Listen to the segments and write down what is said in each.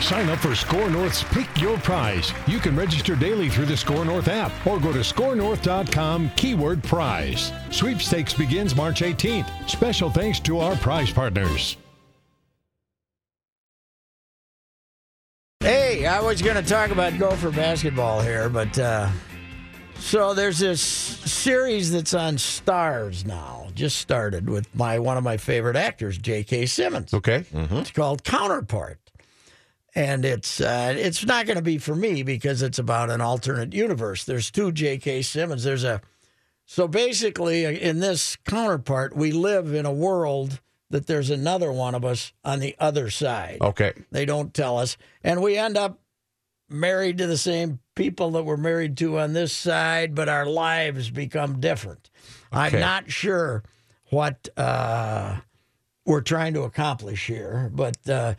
Sign up for Score North's Pick Your Prize. You can register daily through the Score North app or go to scorenorth.com keyword prize. Sweepstakes begins March 18th. Special thanks to our prize partners. Hey, I was going to talk about Gopher basketball here, but uh, so there's this series that's on Stars now. Just started with my one of my favorite actors, J.K. Simmons. Okay. It's called Counterpart, and it's uh, it's not going to be for me because it's about an alternate universe. There's two J.K. Simmons. There's a so basically in this Counterpart, we live in a world that there's another one of us on the other side. Okay. They don't tell us. And we end up married to the same people that we're married to on this side, but our lives become different. I'm not sure what uh, we're trying to accomplish here, but uh,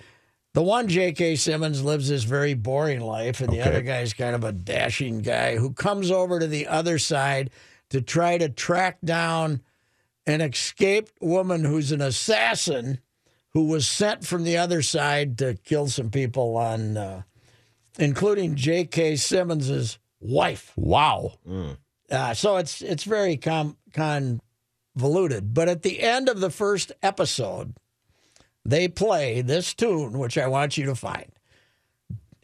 the one J.K. Simmons lives this very boring life, and the Okay. other guy's kind of a dashing guy who comes over to the other side to try to track down an escaped woman who's an assassin who was sent from the other side to kill some people on, uh, including J.K. Simmons's wife. Wow. Uh, so it's it's very com- convoluted. But at the end of the first episode, they play this tune, which I want you to find,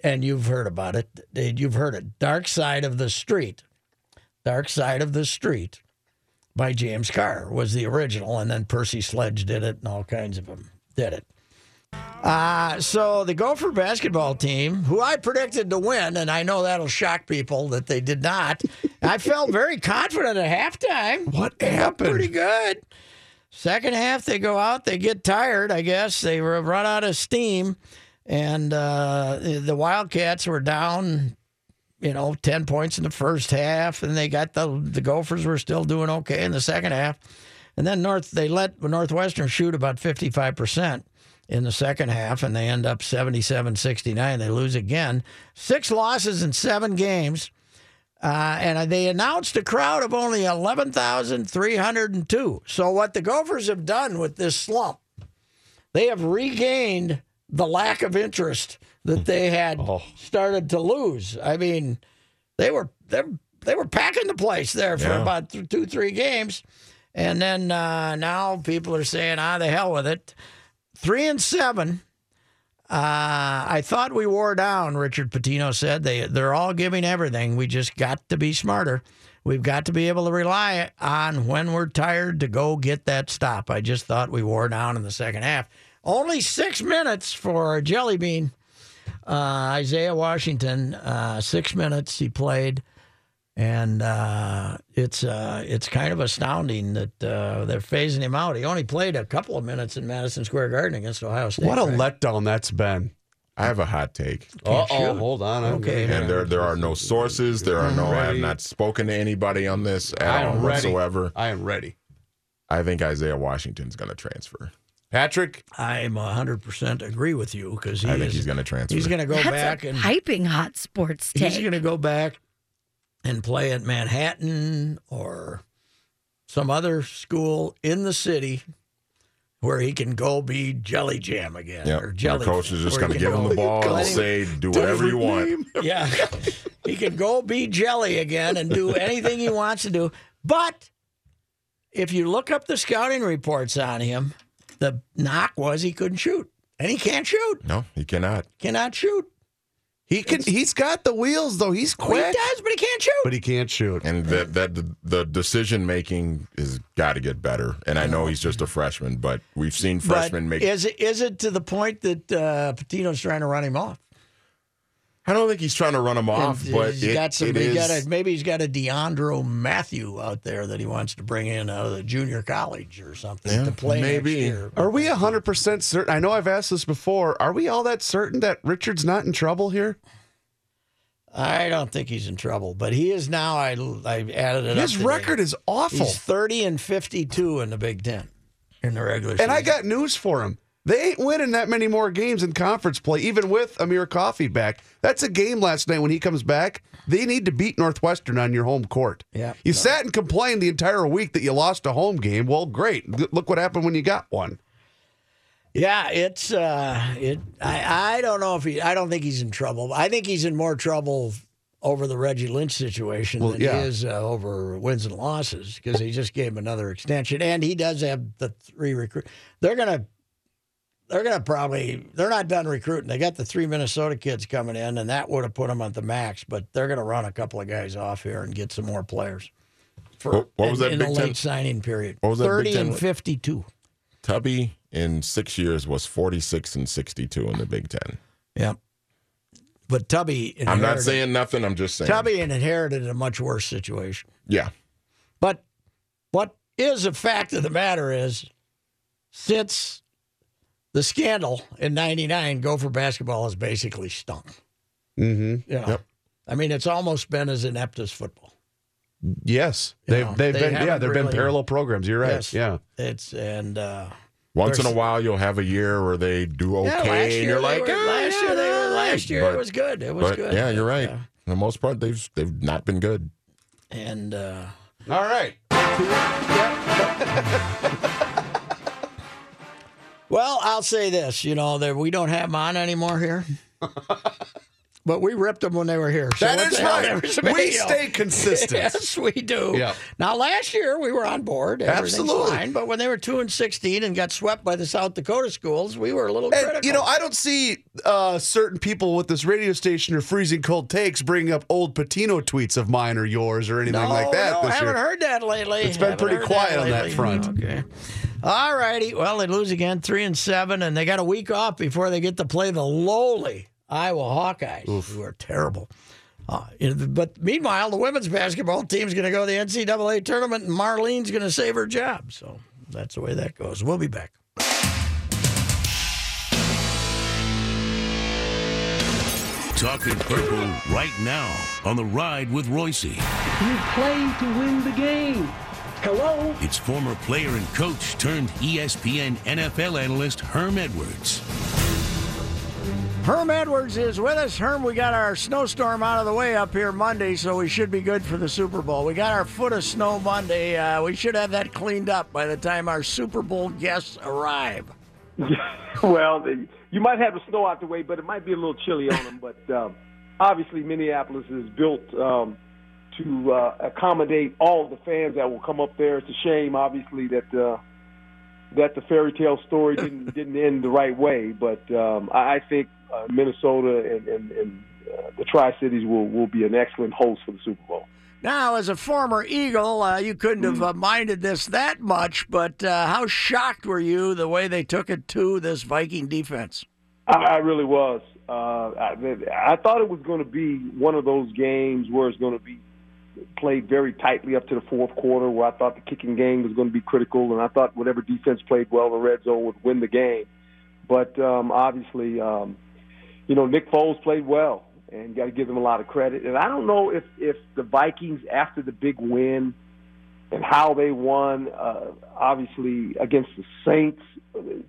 and you've heard about it. You've heard it. "Dark Side of the Street." "Dark Side of the Street" by James Carr was the original, and then Percy Sledge did it, and all kinds of them did it. Uh, so the Gopher basketball team, who I predicted to win, and I know that'll shock people that they did not. I felt very confident at halftime. What happened? Pretty good. Second half, they go out, they get tired. I guess they run out of steam, and uh, the Wildcats were down. You know, ten points in the first half, and they got the the Gophers were still doing okay in the second half, and then North they let Northwestern shoot about fifty five percent in the second half, and they end up 77 69. They lose again. Six losses in seven games. Uh, and they announced a crowd of only 11,302. So, what the Gophers have done with this slump, they have regained the lack of interest that they had started to lose. I mean, they were they they were packing the place there for Yeah. about th- two three games, and then uh, now people are saying, "Ah, the hell with it." Three and seven. Uh, I thought we wore down. Richard Pitino said they they're all giving everything. We just got to be smarter. We've got to be able to rely on when we're tired to go get that stop. I just thought we wore down in the second half. Only six minutes for Jelly Bean. Uh, Isaiah Washington, uh, six minutes he played, and uh, it's uh, it's kind of astounding that uh, they're phasing him out. He only played a couple of minutes in Madison Square Garden against Ohio State. What a right? letdown that's been. I have a hot take. Oh, shoot. hold on. I'm Okay. gonna- And there there are no sources. There are no I have not spoken to anybody on this at I all ready. whatsoever. I am ready. I think Isaiah Washington's gonna transfer. Patrick, I'm 100% agree with you because he I think is- he's gonna transfer. He's going to go That's back a and piping hot sports he's going to go back and play at Manhattan or some other school in the city where he can go be Jelly Jam again yeah. or Jelly. coach is just gonna give him the ball and say, do whatever you want. Yeah, he can go be Jelly again and do anything he wants to do. But if you look up the scouting reports on him, the knock was he couldn't shoot, and he can't shoot. No, he cannot. Cannot shoot. He can. He's got the wheels though. He's quick. he does, but he can't shoot. but he can't shoot. And that that the, the decision making is got to get better. And I know he's just a freshman, but we've seen freshmen but make. is it is it to the point that uh, Pitino's trying to run him off? I don't think he's trying to run him off, And but he's it, got some. it he is. got a, maybe he's got a DeAndre Matthew out there that he wants to bring in out of the junior college or something Yeah, to play maybe. next year. Are we 100% certain? I know I've asked this before. Are we all that certain that Richard's not in trouble here? I don't think he's in trouble, but he is now. I I added it. His up record is awful. He's thirty and fifty-two in the Big Ten in the regular season. And I got news for him. They ain't winning that many more games in conference play, even with Amir Coffey back. That's a game last night when he comes back. They need to beat Northwestern on your home court. Yeah. You sat and complained the entire week that you lost a home game. Well, great. Look what happened when you got one. Yeah, it's uh, it. I I don't know if he. I don't think he's in trouble. I think he's in more trouble over the Reggie Lynch situation Well, than yeah. he is uh, over wins and losses because he just gave him another extension, and he does have the three recruit. They're gonna. They're gonna probably. They're not done recruiting. They got the three Minnesota kids coming in, and that would have put them at the max. But they're gonna run a couple of guys off here and get some more players. For, What- what was in, that in Big the Ten? late signing period? What was that Big Thirty Ten? and fifty-two. Tubby in six years was 46 and 62 in the Big Ten. Yep. But Tubby, I'm not saying nothing. I'm just saying. Tubby inherited a much worse situation. Yeah. But what is a fact of the matter is, since the scandal in '99, Gopher basketball has basically stunk. Mm-hmm. You know, Yep. I mean, it's almost been as inept as football. Yes. You They've, know, they've they been, yeah, there have been parallel programs. You're right. Yes. Yeah. It's and uh, Once in a while, you'll have a year where they do okay, yeah, last and year you're they like, were, "Ah, last yeah, year they were, last year But- it was good. It was but, good. Yeah, you're right. Uh, For the most part, they've they've not been good. and uh, All right. Well, I'll say this, you know, that we don't have them on anymore here. but we ripped them when they were here. So That is right. difference does it We make, you know? stay consistent. yes, we do. Yeah. Now, last year we were on board. Absolutely. Fine, but when they were two and sixteen and got swept by the South Dakota schools, we were a little And, critical. you know, I don't see uh, certain people with this radio station or freezing cold takes bringing up old Pitino tweets of mine or yours or anything no, like that no, this haven't year. heard that lately. It's been Haven't pretty quiet on that front. Okay. All righty. Well, they lose again, three and seven, and they got a week off before they get to play the lowly Iowa Hawkeyes, who are terrible. Uh, but meanwhile, the women's basketball team's going to go to the NCAA tournament, and Marlene's going to save her job. So that's the way that goes. We'll be back. Talking purple right now on the ride with Reusse. You play to win the game. Hello? It's former player and coach turned ESPN NFL analyst Herm Edwards. Herm Edwards is with us. Herm, we got our snowstorm out of the way up here Monday, so we should be good for the Super Bowl. We got our foot of snow Monday. Uh, we should have that cleaned up by the time our Super Bowl guests arrive. well, you might have the snow out the way, but it might be a little chilly on them. But um, obviously, Minneapolis is built um, to uh, accommodate all the fans that will come up there. It's a shame, obviously, that uh, that the fairy tale story didn't didn't end the right way. But um, I, I think uh, Minnesota and, and, and uh, the Tri Cities will will be an excellent host for the Super Bowl. Now, as a former Eagle, uh, you couldn't have uh, minded this that much, but uh, how shocked were you the way they took it to this Viking defense? I, I really was. Uh, I, I thought it was going to be one of those games where it's going to be played very tightly up to the fourth quarter, where I thought the kicking game was going to be critical, and I thought whatever defense played well the red zone would win the game. But um, obviously, um, you know, Nick Foles played well, and got to give him a lot of credit. And I don't know if if the Vikings after the big win and how they won, uh, obviously against the Saints,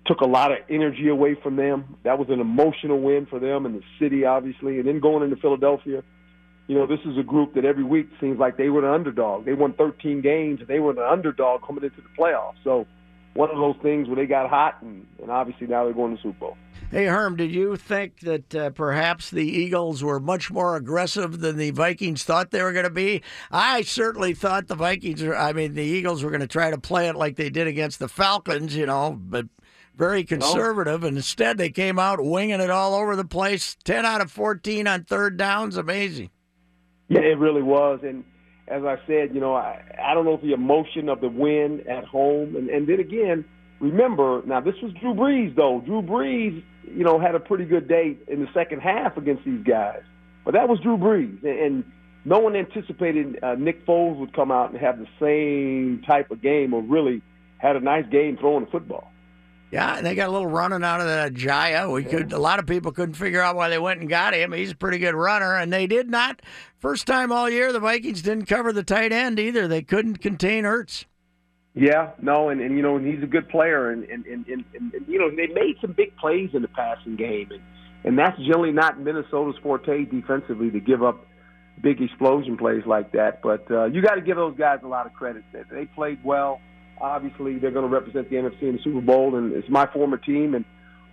took a lot of energy away from them. That was an emotional win for them and the city, obviously. And then going into Philadelphia, you know, this is a group that every week seems like they were the underdog. They won 13 games and they were the underdog coming into the playoffs. So one of those things where they got hot, and, and obviously now they're going to the Super Bowl. Hey, Herm, did you think that uh, perhaps the Eagles were much more aggressive than the Vikings thought they were going to be? I certainly thought the Vikings, were, I mean, the Eagles were going to try to play it like they did against the Falcons, you know, but very conservative. And instead, they came out winging it all over the place 10 out of 14 on third downs. Amazing. Yeah, it really was. And as I said, you know, I, I don't know if the emotion of the win at home, and, and then again, remember, now this was Drew Brees, though. Drew Brees, you know, had a pretty good day in the second half against these guys. But that was Drew Brees, and, and no one anticipated uh, Nick Foles would come out and have the same type of game, or really had a nice game throwing the football. Yeah, and they got a little running out of that Ajayi. We could a lot of people couldn't figure out why they went and got him. He's a pretty good runner, and they did not. First time all year, the Vikings didn't cover the tight end either. They couldn't contain Ertz. Yeah, no, and, and you know, and he's a good player, and and, and, and, and you know, they made some big plays in the passing game, and and that's generally not Minnesota's forte defensively to give up big explosion plays like that. But uh, you got to give those guys a lot of credit. They played well. Obviously, they're going to represent the NFC in the Super Bowl, and it's my former team, and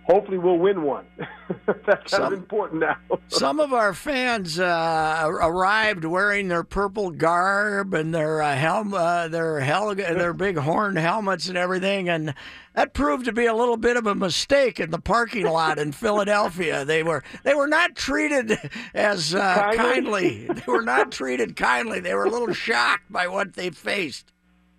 hopefully we'll win one. That's kind of important now. Some of our fans uh, arrived wearing their purple garb and their uh, helm, uh, their hel- their big horn helmets and everything, and that proved to be a little bit of a mistake in the parking lot in Philadelphia. They were they were not treated as uh, Kindly? kindly. They were not treated kindly. They were a little shocked by what they faced.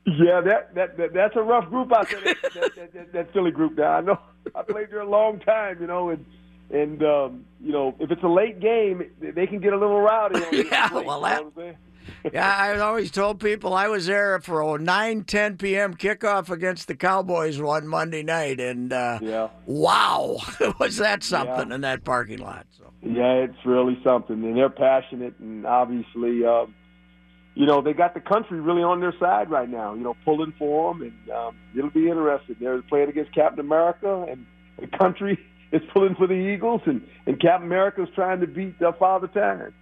Yeah, that, that that that's a rough group out there. That, that, that, that, that Philly group. Now I know I played there a long time, you know, and and um, you know if it's a late game, they can get a little rowdy. Yeah, break, well, you know that- I'm saying? Yeah, I always told people I was there for a 9, 10 p.m. kickoff against the Cowboys one Monday night, and uh, Yeah. wow, was that something in that parking lot? So. Yeah, it's really something, and they're passionate, and obviously, um, you know, they got the country really on their side right now. You know, pulling for them, and um, it'll be interesting. They're playing against Captain America, and the country is pulling for the Eagles, and and Captain America's trying to beat uh, Father Time.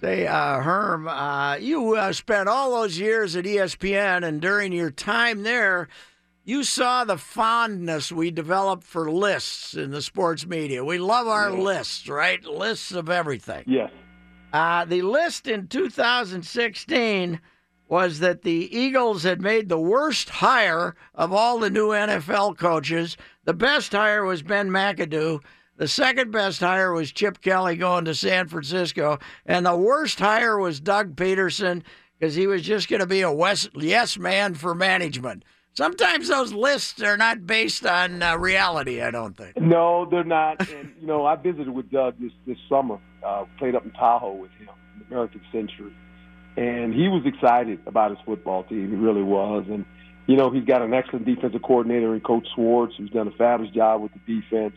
Say, uh, Herm, uh, you uh, spent all those years at ESPN, and during your time there, you saw the fondness we developed for lists in the sports media. We love our lists, right? Lists of everything. Yes. Uh, the list in 2016 was that the Eagles had made the worst hire of all the new NFL coaches. The best hire was Ben McAdoo. The second best hire was Chip Kelly going to San Francisco. And the worst hire was Doug Pederson because he was just going to be a West, yes man for management. Sometimes those lists are not based on uh, reality, I don't think. No, they're not. And you know, I visited with Doug this this summer. Uh, played up in Tahoe with him, American Century, and he was excited about his football team. He really was. And you know, he's got an excellent defensive coordinator in Coach Schwartz, who's done a fabulous job with the defense.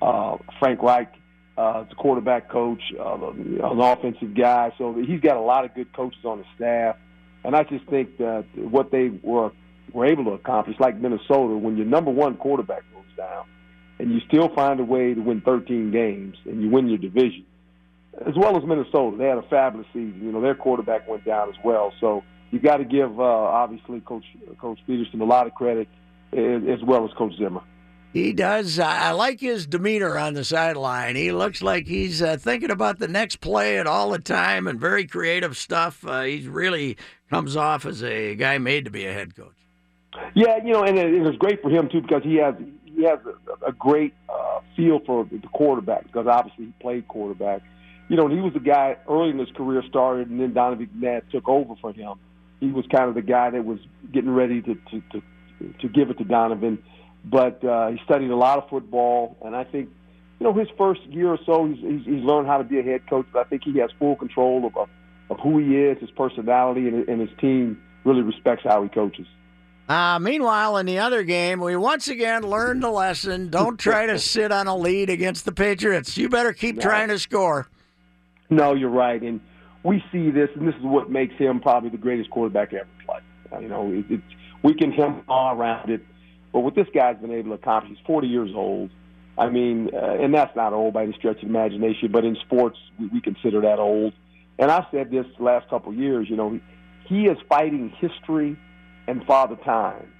Uh, Frank Reich, uh, the quarterback coach, uh, an offensive guy. So he's got a lot of good coaches on the staff. And I just think that what they were were able to accomplish, like Minnesota, when your number one quarterback goes down, and you still find a way to win 13 games and you win your division, as well as Minnesota. They had a fabulous season. You know, their quarterback went down as well. So you got to give uh, obviously Coach Coach Pederson a lot of credit, as well as Coach Zimmer. He does. I I like his demeanor on the sideline. He looks like he's uh, thinking about the next play at all the time and very creative stuff. Uh, he really comes off as a guy made to be a head coach. Yeah, you know, and it, was great for him too because he has he has a, a great uh, feel for the quarterback because obviously he played quarterback. You know, and he was the guy early in his career started, and then Donovan McNabb took over for him. He was kind of the guy that was getting ready to to to, to give it to Donovan, but uh, he studied a lot of football, and I think. You know, his first year or so, he's, he's he's learned how to be a head coach. But I think he has full control of of, of who he is, his personality, and, and his team really respects how he coaches. Uh, meanwhile, in the other game, we once again learned the lesson. Don't try to sit on a lead against the Patriots. You better keep trying to score. No, you're right, and we see this, and this is what makes him probably the greatest quarterback ever played. Uh, you know, it, it, we can him all around it, but what this guy's been able to accomplish, he's 40 years old. I mean, uh, and that's not old by any stretch of imagination, but in sports, we, we consider that old. And I've said this the last couple of years, you know, he, he is fighting history and father time,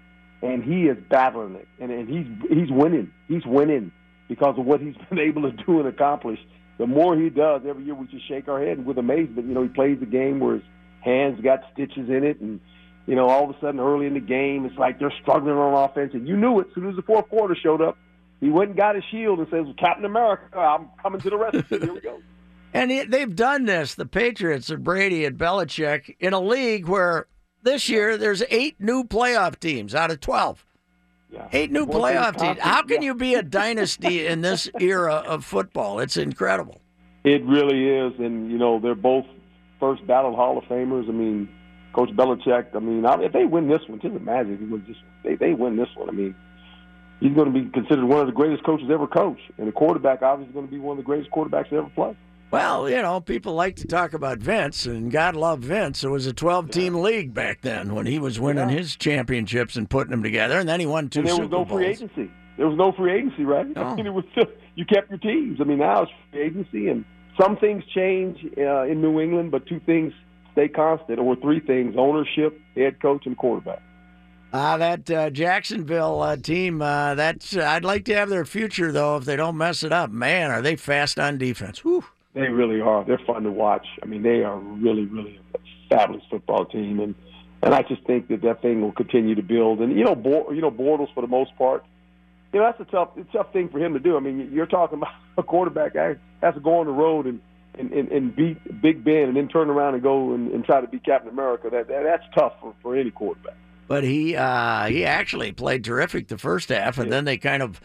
and he is battling it, and, and he's he's winning. He's winning because of what he's been able to do and accomplish. The more he does, every year we just shake our head with amazement. You know, he plays the game where his hands got stitches in it, and you know, all of a sudden early in the game, it's like they're struggling on offense, and you knew it as soon as the fourth quarter showed up. He went and got his shield and says, "Captain America, I'm coming to the rescue." Here we go. And they've done this, the Patriots and Brady and Belichick, in a league where this year there's eight new playoff teams out of 12. Yeah. Eight new playoff teams. How can yeah. you be a dynasty in this era of football? It's incredible. It really is, and you know they're both first battle Hall of Famers. I mean, Coach Belichick. I mean, if they win this one, just imagine if this. They they win this one. I mean, he's going to be considered one of the greatest coaches ever coached, and the quarterback obviously going to be one of the greatest quarterbacks to ever play. Well, you know, people like to talk about Vince, and God love Vince. It was a 12 team yeah. league back then when he was winning yeah. his championships and putting them together, and then he won two and there Super was no Bowls. free agency. There was no free agency, right? No. I mean, it was still, you kept your teams. I mean, now it's free agency, and some things change uh, in New England, but two things stay constant, or three things: ownership, head coach, and quarterback. Uh, that uh, Jacksonville uh, team, uh, that's uh, I'd like to have their future though. If they don't mess it up, man, are they fast on defense? Whew. They really are. They're fun to watch. I mean, they are really, really a fabulous football team, and and I just think that that thing will continue to build. And you know, Bo- you know, Bortles for the most part, you know, that's a tough, a tough thing for him to do. I mean, you're talking about a quarterback that has to go on the road and and, and, and beat Big Ben, and then turn around and go and, and try to beat Captain America. That, that that's tough for, for any quarterback. But he uh, he actually played terrific the first half, and yeah. then they kind of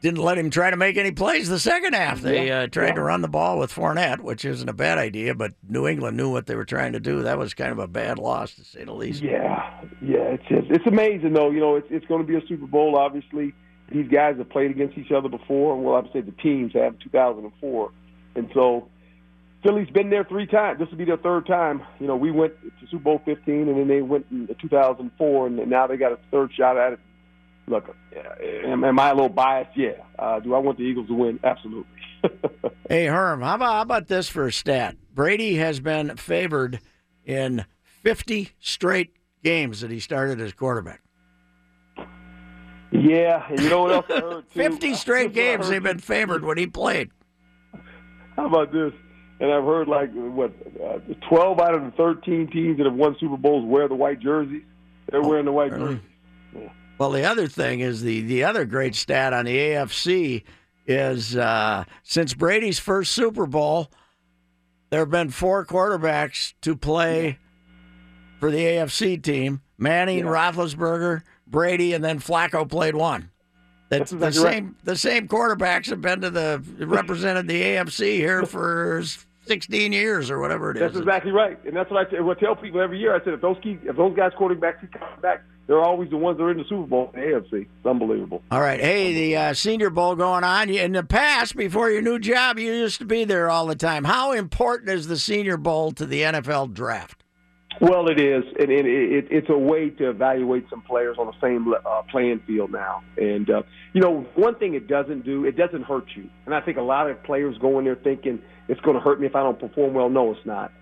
didn't let him try to make any plays the second half. They yeah, uh, tried yeah. to run the ball with Fournette, which isn't a bad idea, but New England knew what they were trying to do. That was kind of a bad loss, to say the least. Yeah, yeah, it's just, it's amazing though. You know, it's it's going to be a Super Bowl. Obviously, these guys have played against each other before. Well, I would say the teams have 2004, and so Philly's been there three times. This will be their third time. You know, we went to Super Bowl 15, and then they went in 2004, and now they got a third shot at it look, am, am I a little biased? Yeah. Uh, do I want the Eagles to win? Absolutely. hey, Herm, how about, how about this for a stat? Brady has been favored in 50 straight games that he started as quarterback. Yeah, and you know what else I heard too? 50 straight games they've been favored when he played. How about this? And I've heard like what uh, 12 out of the 13 teams that have won Super Bowls wear the white jerseys. They're Oh, wearing the white really? jerseys. Yeah. Well, the other thing is the the other great stat on the AFC is uh, since Brady's first Super Bowl, there have been four quarterbacks to play for the AFC team: Manning, Yeah. Roethlisberger, Brady, and then Flacco played one. That's That's the right. same. The same quarterbacks have been to the represented the AFC here for 16 years or whatever it is. That's exactly right, and that's what I, t- what I tell people every year. I said if those key, if those guys quarterbacks keep coming back, they're always the ones that are in the Super Bowl in the AFC. It's unbelievable. All right. Hey, the uh, Senior Bowl going on. In the past, before your new job, you used to be there all the time. How important is the Senior Bowl to the NFL draft? Well, it is, and it, it, it's a way to evaluate some players on the same uh, playing field now. And uh, you know, one thing it doesn't do, it doesn't hurt you. And I think a lot of players go in there thinking it's going to hurt me if I don't perform well. No, it's not.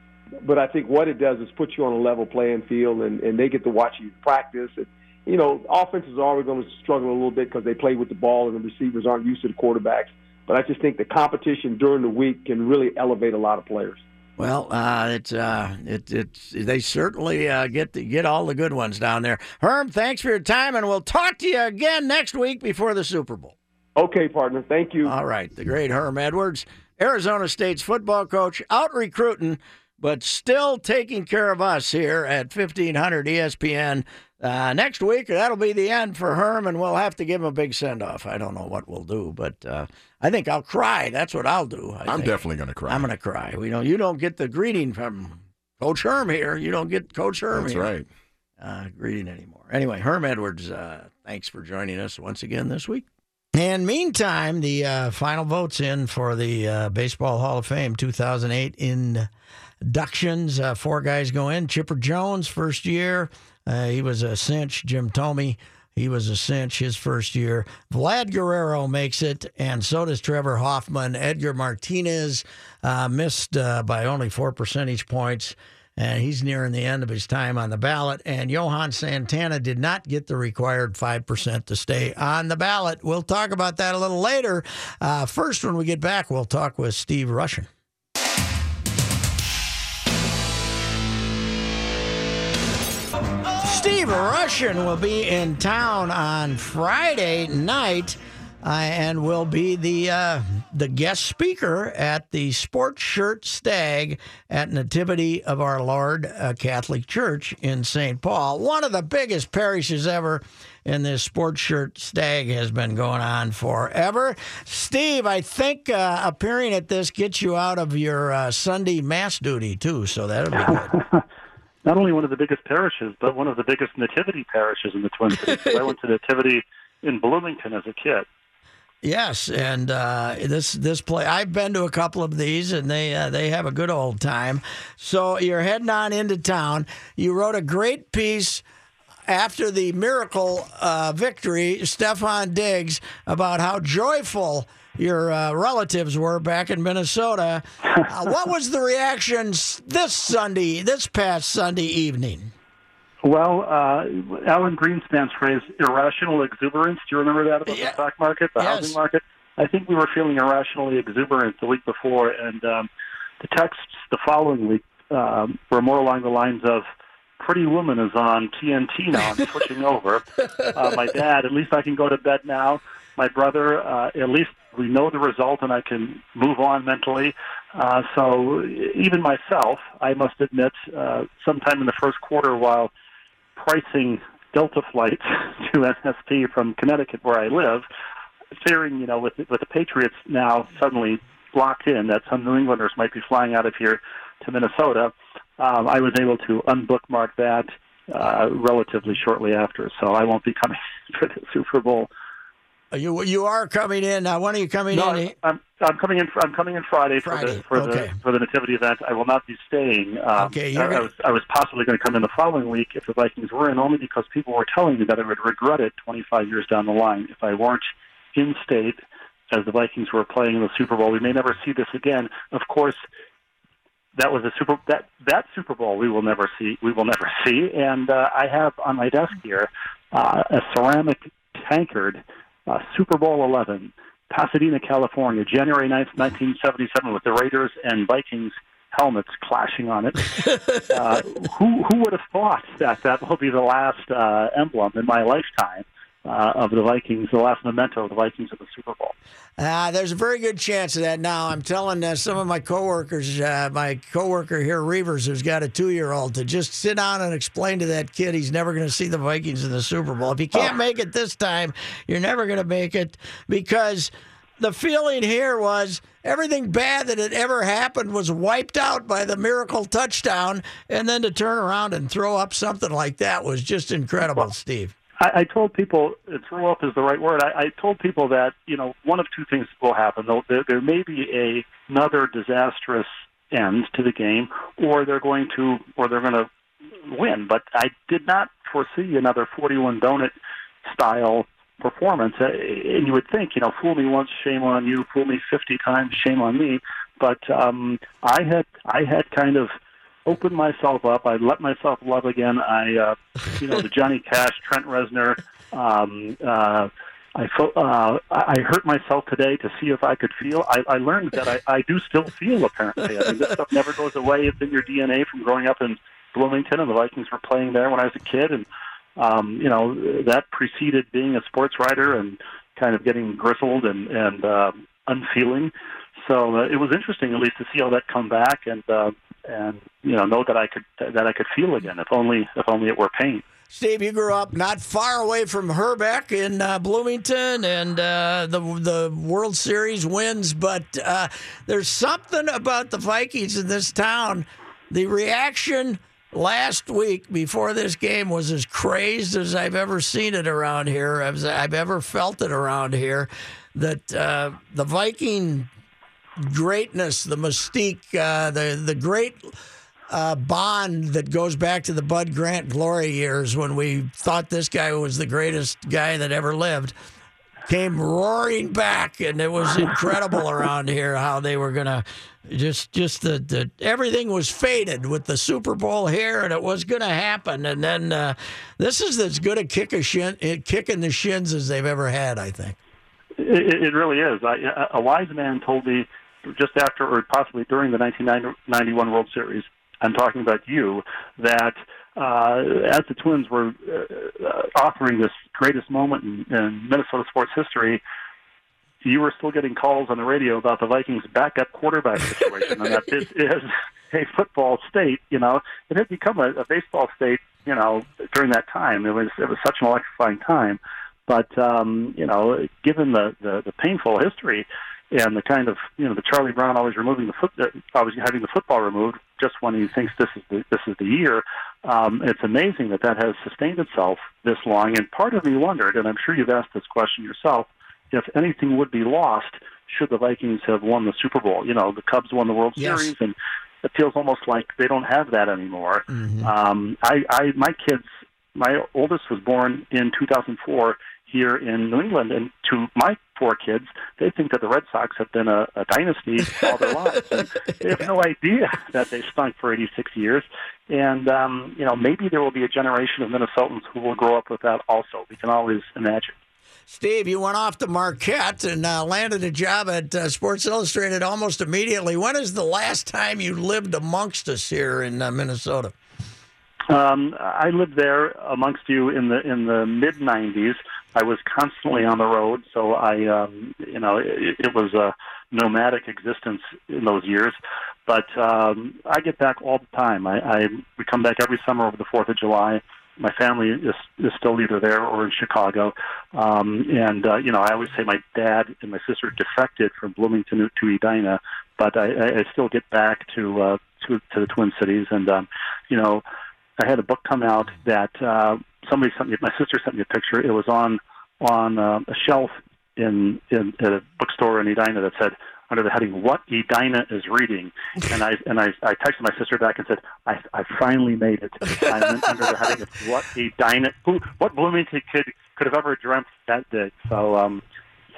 But I think what it does is put you on a level playing field, and, and they get to watch you practice. And you know, offenses are always going to struggle a little bit because they play with the ball, and the receivers aren't used to the quarterbacks. But I just think the competition during the week can really elevate a lot of players. Well, uh, it's uh, it, it's they certainly uh, get the, get all the good ones down there. Herm, thanks for your time, and we'll talk to you again next week before the Super Bowl. Okay, partner. Thank you. All right, the great Herm Edwards, Arizona State's football coach, out recruiting, but still taking care of us here at 1500 ESPN. Uh, next week, that'll be the end for Herm, and we'll have to give him a big send off. I don't know what we'll do, but uh, I think I'll cry. That's what I'll do. I I'm think. definitely going to cry. I'm going to cry. We know you don't get the greeting from Coach Herm here. You don't get Coach Herm That's here. right. uh, greeting anymore. Anyway, Herm Edwards, uh, thanks for joining us once again this week. And meantime, the uh, final votes in for the uh, Baseball Hall of Fame 2008 inductions. Uh, four guys go in. Chipper Jones, first year, uh, he was a cinch. Jim Thome, he was a cinch his first year. Vlad Guerrero makes it, and so does Trevor Hoffman. Edgar Martinez uh, missed uh, by only four percentage points and he's nearing the end of his time on the ballot. And Johan Santana did not get the required 5% to stay on the ballot. We'll talk about that a little later. Uh, first, when we get back, we'll talk with Steve Rushin. Steve Rushin will be in town on Friday night. Uh, and will be the uh, the guest speaker at the Sports Shirt Stag at Nativity of Our Lord uh, Catholic Church in St. Paul. One of the biggest parishes ever. And this sports shirt stag has been going on forever. Steve, I think uh, appearing at this gets you out of your uh, Sunday mass duty too, so that'll be good. Not only one of the biggest parishes, but one of the biggest nativity parishes in the Twin Cities. I went to nativity in Bloomington as a kid. Yes, and uh, this this play I've been to a couple of these, and they uh, they have a good old time. So you're heading on into town. You wrote a great piece after the miracle uh, victory, Stefon Diggs, about how joyful your uh, relatives were back in Minnesota. Uh, what was the reaction this Sunday, this past Sunday evening? Well, uh, Alan Greenspan's phrase, irrational exuberance, do you remember that about Yeah. the stock market, the Yes. housing market? I think we were feeling irrationally exuberant the week before, and um, the texts the following week um, were more along the lines of, Pretty Woman is on TNT now. I'm switching over. Uh, my dad, at least I can go to bed now. My brother, uh, at least we know the result and I can move on mentally. Uh, so even myself, I must admit, uh, sometime in the first quarter while pricing Delta flights to NSP from Connecticut, where I live, fearing, you know, with with the Patriots now suddenly locked in, that some New Englanders might be flying out of here to Minnesota. Um, I was able to unbookmark that uh, relatively shortly after, so I won't be coming for the Super Bowl. You you are coming in. Uh, when are you coming No, in? I'm, I'm coming in. I'm coming in Friday, for the for okay. the for the nativity event. I will not be staying. Um, Okay, I, you're I gonna- was I was possibly going to come in the following week if the Vikings were in, only because people were telling me that I would regret it 25 years down the line if I weren't in state as the Vikings were playing in the Super Bowl. We may never see this again. Of course, that was a super that that Super Bowl we will never see. We will never see. And uh, I have on my desk here uh, a ceramic tankard, uh, Super Bowl 11, Pasadena, California, January 9th, 1977, with the Raiders and Vikings helmets clashing on it. uh, who who would have thought that that will be the last uh, emblem in my lifetime? Uh, of the Vikings, the last memento of the Vikings at the Super Bowl. Uh, there's a very good chance of that now. I'm telling uh, some of my coworkers, uh, my coworker here, Reavers, who's got a two-year-old, to just sit down and explain to that kid he's never going to see the Vikings in the Super Bowl. If you can't make it this time, you're never going to make it because the feeling here was everything bad that had ever happened was wiped out by the miracle touchdown, and then to turn around and throw up something like that was just incredible, Steve. I, I told people, throw up is the right word. I, I told people that, you know, one of two things will happen. There, there may be a, another disastrous end to the game, or they're going to, or they're going to win. But I did not foresee another 41 donut style performance. Uh, And you would think, you know, fool me once, shame on you. Fool me 50 times, shame on me. But um, I had, I had kind of opened myself up. I let myself love again. I, uh, you know, the Johnny Cash, Trent Reznor. Um, uh, I felt, uh, I hurt myself today to see if I could feel. I, I learned that I, I do still feel. Apparently, I mean, this stuff never goes away. It's in your DNA from growing up in Bloomington, and the Vikings were playing there when I was a kid, and um, you know that preceded being a sports writer and kind of getting grizzled and and uh, unfeeling. So uh, it was interesting, at least, to see how that come back and uh, and you know know that I could that I could feel again, if only if only it were pain. Steve, you grew up not far away from Hrbek in uh, Bloomington, and uh, the the World Series wins. But uh, there's something about the Vikings in this town. The reaction last week before this game was as crazed as I've ever seen it around here, as I've ever felt it around here. That uh, the Viking greatness, the mystique, uh, the the great uh, bond that goes back to the Bud Grant glory years when we thought this guy was the greatest guy that ever lived, came roaring back, and it was incredible around here how they were gonna just just the, the everything was faded with the Super Bowl here, and it was gonna happen, and then uh, this is as good a kick a shin, kick in the shins as they've ever had, I think. It, it really is. I, a wise man told me just after, or possibly during the 1991 World Series. I'm talking about you. That uh, as the Twins were uh, authoring this greatest moment in, in Minnesota sports history, you were still getting calls on the radio about the Vikings' backup quarterback situation, and that this is a football state. You know, it had become a, a baseball state. You know, during that time, it was it was such an electrifying time. But um, you know, given the, the the painful history and the kind of you know the Charlie Brown always removing the foot, uh, always having the football removed just when he thinks this is the, this is the year. Um, it's amazing that that has sustained itself this long. And part of me wondered, and I'm sure you've asked this question yourself, if anything would be lost should the Vikings have won the Super Bowl. You know, the Cubs won the World Yes. Series, and it feels almost like they don't have that anymore. Mm-hmm. Um, I, I, my kids, my oldest was born in 2004 here in New England, and to my four kids, they think that the Red Sox have been a, a dynasty all their lives. And they have no idea that they stunk for 86 years. And um, you know, maybe there will be a generation of Minnesotans who will grow up with that. Also, we can always imagine. Steve, you went off to Marquette and uh, landed a job at uh, Sports Illustrated almost immediately. When is the last time you lived amongst us here in uh, Minnesota? Um, I lived there amongst you in the in the mid '90s. I was constantly on the road, so I, um, you know, it, it was a nomadic existence in those years. But um, I get back all the time. I, I we come back every summer over the Fourth of July. My family is is still either there or in Chicago, um, and uh, you know I always say my dad and my sister defected from Bloomington to Edina, but I, I still get back to uh, to to the Twin Cities, and um, you know I had a book come out that uh, somebody sent me. My sister sent me a picture. It was on on uh, a shelf in in at a bookstore in Edina that said under the heading "What Edina is Reading," and I and I, I texted my sister back and said, "I I finally made it." I'm under the heading of "What Edina." Who what Bloomington kid could have ever dreamt that day? So um,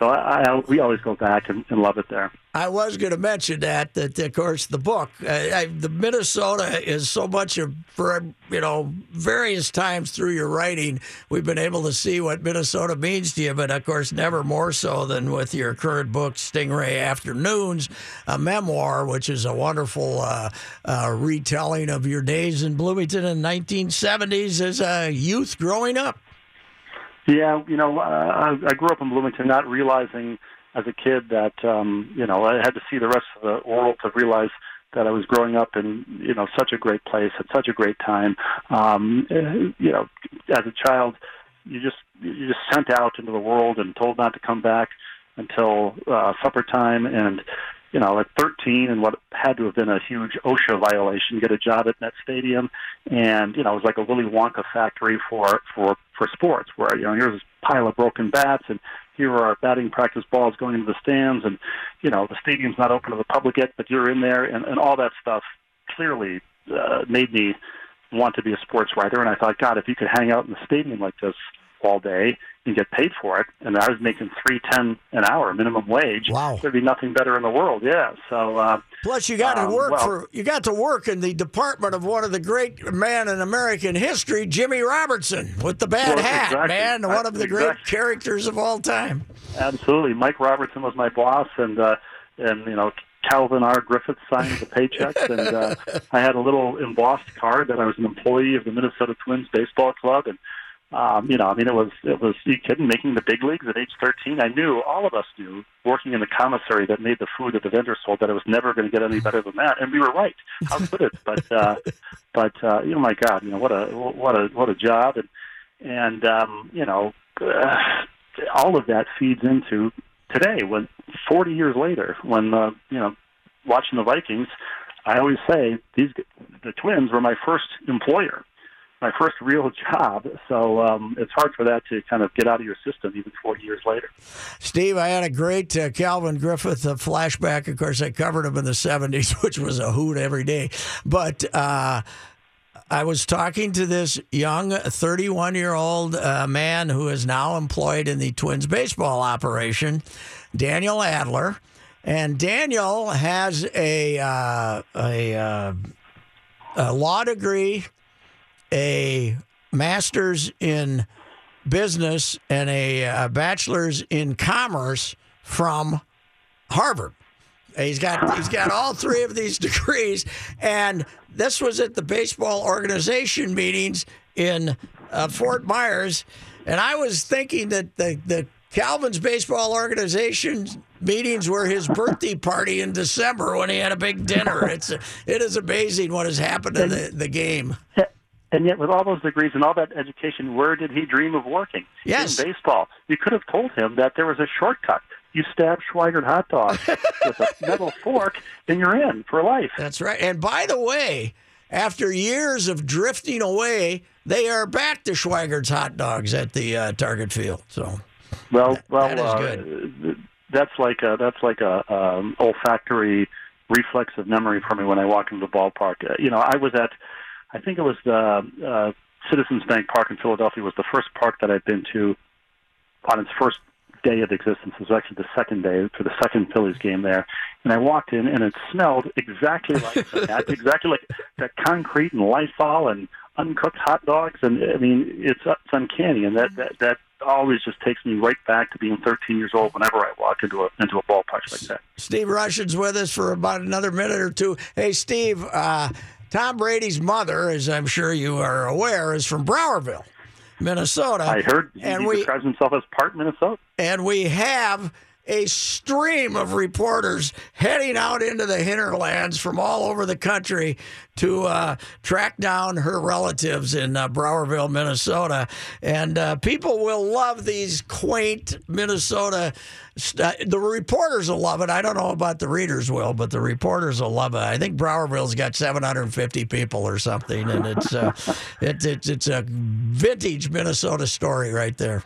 so I, I we always go back and, and love it there. I was going to mention that, that of course, the book, uh, I, the Minnesota is so much of, for, you know, various times through your writing, we've been able to see what Minnesota means to you, but of course, never more so than with your current book, Stingray Afternoons, a memoir, which is a wonderful uh, uh, retelling of your days in Bloomington in the 1970s as a youth growing up. Yeah, you know, uh, I I grew up in Bloomington, not realizing as a kid that um, you know I had to see the rest of the world to realize that I was growing up in you know such a great place at such a great time. Um, eh, you know, as a child, you just you just sent out into the world and told not to come back until uh, supper time and you know, at 13 and what had to have been a huge OSHA violation, get a job at Met Stadium, and you know, it was like a Willy Wonka factory for for for sports, where you know, here's this pile of broken bats, and here are our batting practice balls going into the stands, and you know, the stadium's not open to the public yet, but you're in there, and and all that stuff clearly uh, made me want to be a sports writer. And I thought, God, if you could hang out in the stadium like this all day and get paid for it, and I was making three ten an hour minimum wage. Wow. there'd be nothing better in the world. Yeah. So. Uh, Plus, you got to Um, work well- for you got to work in the department of one of the great men in American history, Jimmy Robertson, with the bad Well, hat, exactly. man, one of the great characters of all time. Absolutely. Mike Robertson was my boss, and uh, and you know Calvin R. Griffith signed the paychecks, and uh, I had a little embossed card that I was an employee of the Minnesota Twins baseball club, and um, you know, I mean, it was it was you kidding making the big leagues at age 13. I knew all of us knew working in the commissary that made the food that the vendors sold that it was never going to get any better than that, and we were right. How could it? But uh, but uh, you know, my God, you know what a what a what a job, and and um, you know. Uh, all of that feeds into today when 40 years later when uh, you know watching the Vikings I always say these the Twins were my first employer my first real job so um, it's hard for that to kind of get out of your system even 40 years later Steve, I had a great uh, Calvin Griffith uh, flashback. Of course, I covered him in the 70s, which was a hoot every day. But uh, I was talking to this young 31 year old uh, man who is now employed in the Twins baseball operation, Daniel Adler. And Daniel has a, uh, a, uh, a law degree, a master's in business and a, uh bachelor's in commerce from Harvard. He's got he's got all three of these degrees, and this was at the baseball organization meetings in uh, Fort Myers. And I was thinking that the the Calvin's baseball organization meetings were his birthday party in December when he had a big dinner. It's it is amazing what has happened to the, the game. And yet, with all those degrees and all that education, where did he dream of working? Yes. In baseball. You could have told him that there was a shortcut. You stab Schweigert hot dog with a metal fork, and you're in for life. That's right. And by the way, after years of drifting away, they are back to Schweigert's hot dogs at the uh, Target Field. So Well, well, that is uh, good. that's like a, that's like a um, olfactory reflexive memory for me when I walk into the ballpark. Uh, you know, I was at, I think it was the uh, Citizens Bank Park in Philadelphia was the first park that I'd been to on its first day of existence. It was actually the second day for the second Phillies game there, and I walked in and it smelled exactly like that, exactly like that concrete and Lysol and uncooked hot dogs, and I mean it's it's uncanny, and that that that always just takes me right back to being 13 years old whenever I walk into a into a ballpark like that. Steve Rushin's with us for about another minute or two. Hey, Steve, uh, Tom Brady's mother, as I'm sure you are aware, is from Browerville, Minnesota. I heard and he we describes himself as part Minnesota. and we have a stream of reporters heading out into the hinterlands from all over the country to uh, track down her relatives in uh, Browerville, Minnesota. And uh, people will love these quaint Minnesota. St- the reporters will love it. I don't know about the readers will, but the reporters will love it. I think Browerville's got 750 people or something, and it's uh, it, it's it's a vintage Minnesota story right there.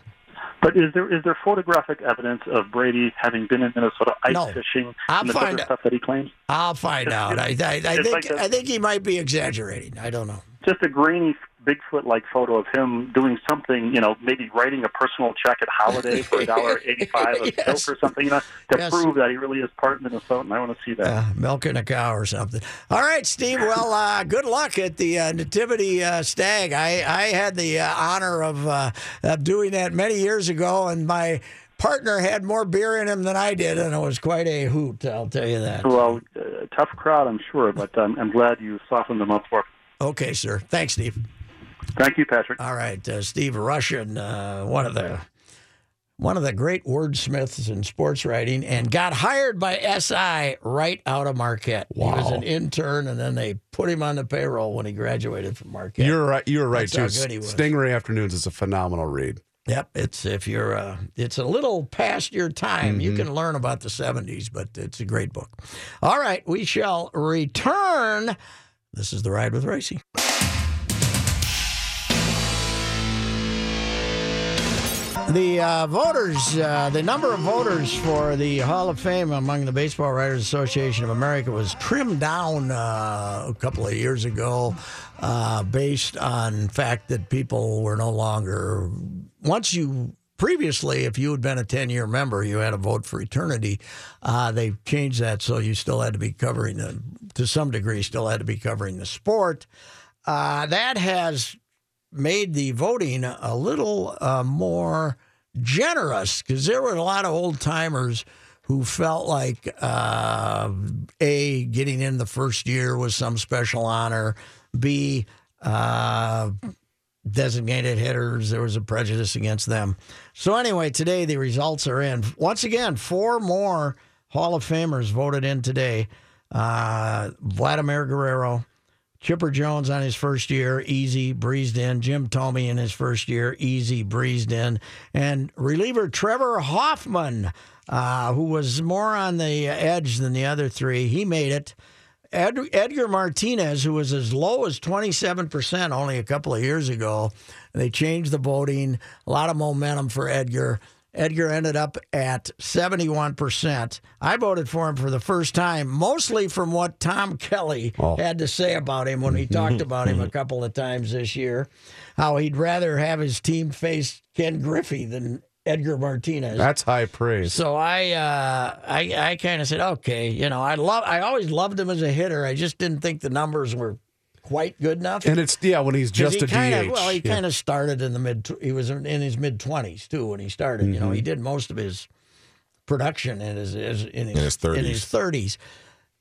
But is there is there photographic evidence of Brady having been in Minnesota ice No. fishing I'll and the find other out. stuff that he claims? I'll find out. I, I, I think like a- I think he might be exaggerating. I don't know. Just a grainy Bigfoot-like photo of him doing something, you know, maybe writing a personal check at Holiday for a dollar eighty-five of Yes. milk or something, you know, to Yes. prove that he really is part Minnesotan. I want to see that. Uh, milking a cow or something. All right, Steve. Well, uh, good luck at the uh, Nativity uh, Stag. I, I had the uh, honor of, uh, of doing that many years ago, and my partner had more beer in him than I did, and it was quite a hoot. I'll tell you that. Well, uh, tough crowd, I'm sure, but um, I'm glad you softened them up for. Okay, sir. Thanks, Steve. Thank you, Patrick. All right, uh, Steve Rushin, uh, one of the one of the great wordsmiths in sports writing, and got hired by SI right out of Marquette. He was an intern, and then they put him on the payroll when he graduated from Marquette. You're right. You're right That's too. how good he was. Sting-Ray Afternoons is a phenomenal read. Yep, it's if you're uh, it's a little past your time. You Mm-hmm. can learn about the '70s, but it's a great book. All right, we shall return. This is the ride with Reusse. The uh, voters, uh, the number of voters for the Hall of Fame among the Baseball Writers Association of America was trimmed down uh, a couple of years ago uh, based on fact that people were no longer. Once you previously, if you had been a 10 year member, you had a vote for eternity. Uh, they changed that so you still had to be covering, the, to some degree, still had to be covering the sport. Uh, that has made the voting a little uh, more generous because there were a lot of old timers who felt like uh, a getting in the first year was some special honor, b uh, designated hitters there was a prejudice against them. So anyway, today the results are in. Once again, four more Hall of Famers voted in today. Uh, Vladimir Guerrero. Chipper Jones on his first year, easy, breezed in. Jim Thome in his first year, easy, breezed in. And reliever Trevor Hoffman, uh, who was more on the edge than the other three, he made it. Ed, Edgar Martinez, who was as low as 27% only a couple of years ago, they changed the voting. A lot of momentum for Edgar. Edgar ended up at 71%. I voted for him for the first time, mostly from what Tom Kelly had to say about him when he talked about him a couple of times this year. How he'd rather have his team face Ken Griffey than Edgar Martinez. That's high praise. So I, uh, I, I kind of said, okay, you know, I love, I always loved him as a hitter. I just didn't think the numbers were quite good enough. And it's yeah when he's just he a kind DH. Well, he Yeah. kind of started in the mid. He was in his mid twenties too when he started. You know, Mm-hmm. he did most of his production in his, his in his, his 30s. In his thirties.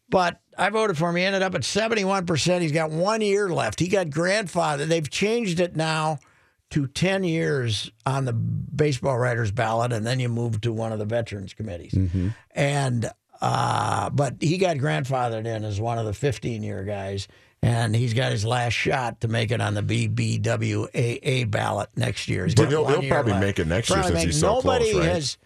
But I voted for him. He ended up at seventy one percent. He's got one year left. He got grandfather. They've changed it now to 10 years on the baseball writers ballot, and then you move to one of the veterans committees. And uh, but he got grandfathered in as one of the 15 year guys, and he's got his last shot to make it on the BBWAA ballot next year. He's but he'll, he'll year probably left. make it next year since he's so close, nobody right? has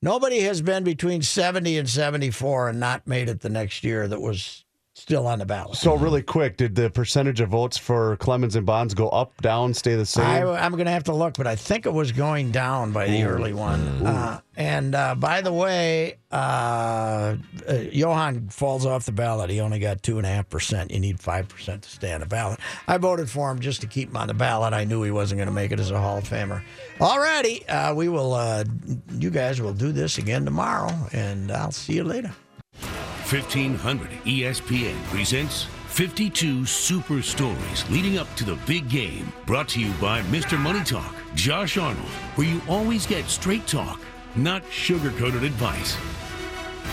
nobody has been between 70 and 74 and not made it the next year that was still on the ballot. So really quick, did the percentage of votes for Clemens and Bonds go up, down, stay the same? I, I'm going to have to look, but I think it was going down by the early one. Uh, and uh, by the way, uh, uh, Johan falls off the ballot. He only got two and a half percent. You need five percent to stay on the ballot. I voted for him just to keep him on the ballot. I knew he wasn't going to make it as a Hall of Famer. All righty, uh, we will. Uh, you guys will do this again tomorrow, and I'll see you later. 1500 ESPN presents 52 super stories leading up to the big game. Brought to you by Mr. Money Talk, Josh Arnold, where you always get straight talk, not sugar coated advice.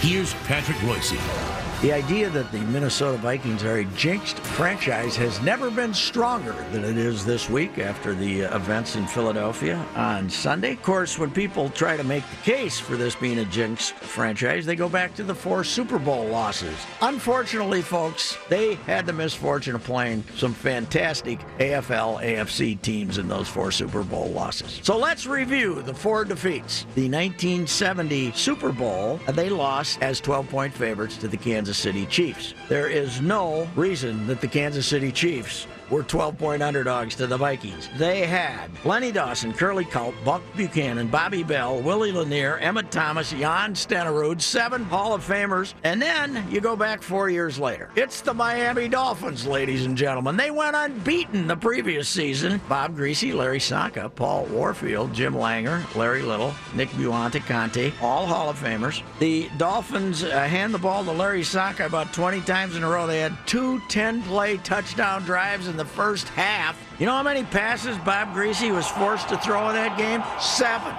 Here's Patrick Reusse. The idea that the Minnesota Vikings are a jinxed franchise has never been stronger than it is this week after the uh, events in Philadelphia on Sunday. Of course, when people try to make the case for this being a jinxed franchise, they go back to the four Super Bowl losses. Unfortunately, folks, they had the misfortune of playing some fantastic AFL, AFC teams in those four Super Bowl losses. So let's review the four defeats. The 1970 Super Bowl, they lost as 12 point favorites to the Kansas City Chiefs. There is no reason that the Kansas City Chiefs were 12 point underdogs to the Vikings. They had Lenny Dawson, Curley Culp, Buck Buchanan, Bobby Bell, Willie Lanier, Emmett Thomas, Jan Stenerud, seven Hall of Famers, and then you go back four years later. It's the Miami Dolphins, ladies and gentlemen. They went unbeaten the previous season. Bob Griese, Larry Csonka, Paul Warfield, Jim Langer, Larry Little, Nick Buoniconti all Hall of Famers. The Dolphins uh, hand the ball to Larry Csonka about 20 times in a row. They had two 10 play touchdown drives in the first half. You know how many passes Bob Griese was forced to throw in that game? Seven.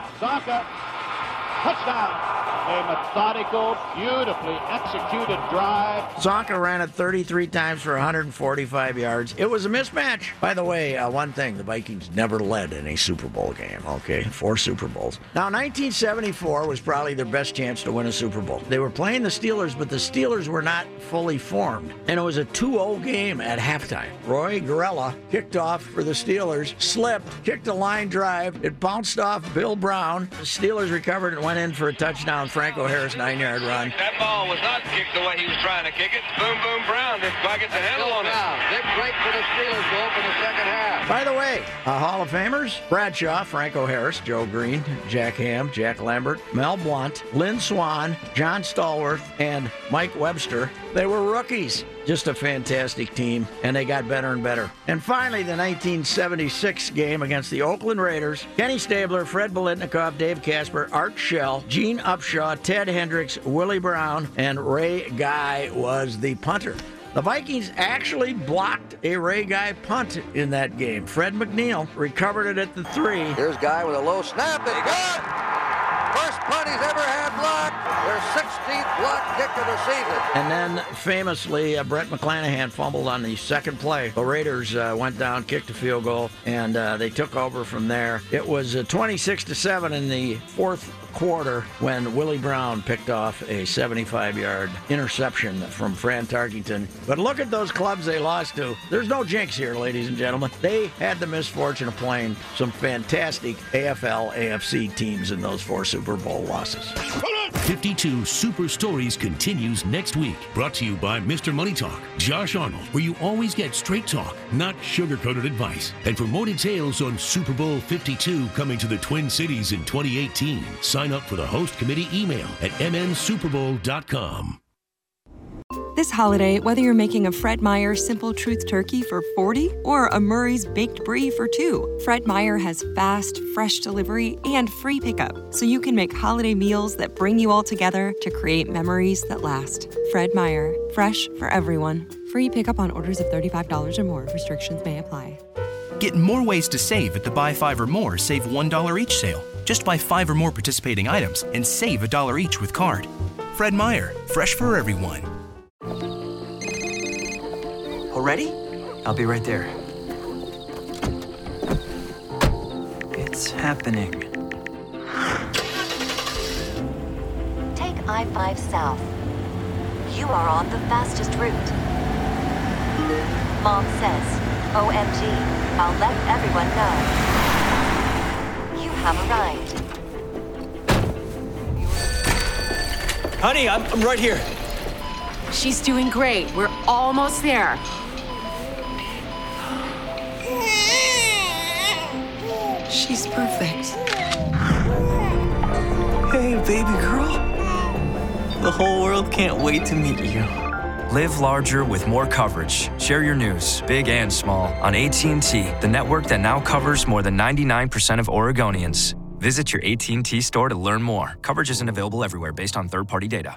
Touchdown. A methodical, beautifully executed drive. Csonka ran it 33 times for 145 yards. It was a mismatch. By the way, uh, one thing the Vikings never led in a Super Bowl game, okay? Four Super Bowls. Now, 1974 was probably their best chance to win a Super Bowl. They were playing the Steelers, but the Steelers were not fully formed. And it was a 2 0 game at halftime. Roy Gerela kicked off for the Steelers, slipped, kicked a line drive. It bounced off Bill Brown. The Steelers recovered and went in for a touchdown. Franco Harris, nine yard run. That ball was not kicked the way he was trying to kick it. Boom, boom, Brown. This guy gets a handle on it. Big break for the Steelers to open the second half. By the way, uh, Hall of Famers Bradshaw, Franco Harris, Joe Greene, Jack Ham, Jack Lambert, Mel Blount, Lynn Swann, John Stallworth, and Mike Webster. They were rookies. Just a fantastic team, and they got better and better. And finally, the 1976 game against the Oakland Raiders. Kenny Stabler, Fred Biletnikoff, Dave Casper, Art Shell, Gene Upshaw, Ted Hendricks, Willie Brown, and Ray Guy was the punter. The Vikings actually blocked a Ray Guy punt in that game. Fred McNeill recovered it at the three. Here's Guy with a low snap, and he got it. First punt he's ever had blocked. Their 16th block kick of the season. And then famously, uh, Brent McClanahan fumbled on the second play. The Raiders uh, went down, kicked a field goal, and uh, they took over from there. It was uh, 26 to 7 in the fourth quarter when Willie Brown picked off a 75 yard interception from Fran Tarkenton. But look at those clubs they lost to. There's no jinx here, ladies and gentlemen. They had the misfortune of playing some fantastic AFL, AFC teams in those four Super Bowl losses. 52 Super Stories continues next week. Brought to you by Mr. Money Talk, Josh Arnold, where you always get straight talk, not sugar coated advice. And for more details on Super Bowl 52 coming to the Twin Cities in 2018, sign up for the host committee email at mnsuperbowl.com. This holiday, whether you're making a Fred Meyer Simple Truth Turkey for 40 or a Murray's Baked Brie for 2, Fred Meyer has fast, fresh delivery and free pickup, so you can make holiday meals that bring you all together to create memories that last. Fred Meyer, fresh for everyone. Free pickup on orders of $35 or more. Restrictions may apply. Get more ways to save at the Buy Five or More Save $1 each sale. Just buy five or more participating items and save a dollar each with card. Fred Meyer, fresh for everyone. Already? I'll be right there. It's happening? Take I 5 south. You are on the fastest route. Mom says, OMG, I'll let everyone know. You have arrived. Honey, I'm, I'm right here. She's doing great. We're almost there. She's perfect. Hey, baby girl. The whole world can't wait to meet you. Live larger with more coverage. Share your news, big and small, on AT&T, the network that now covers more than 99% of Oregonians. Visit your AT&T store to learn more. Coverage isn't available everywhere based on third-party data.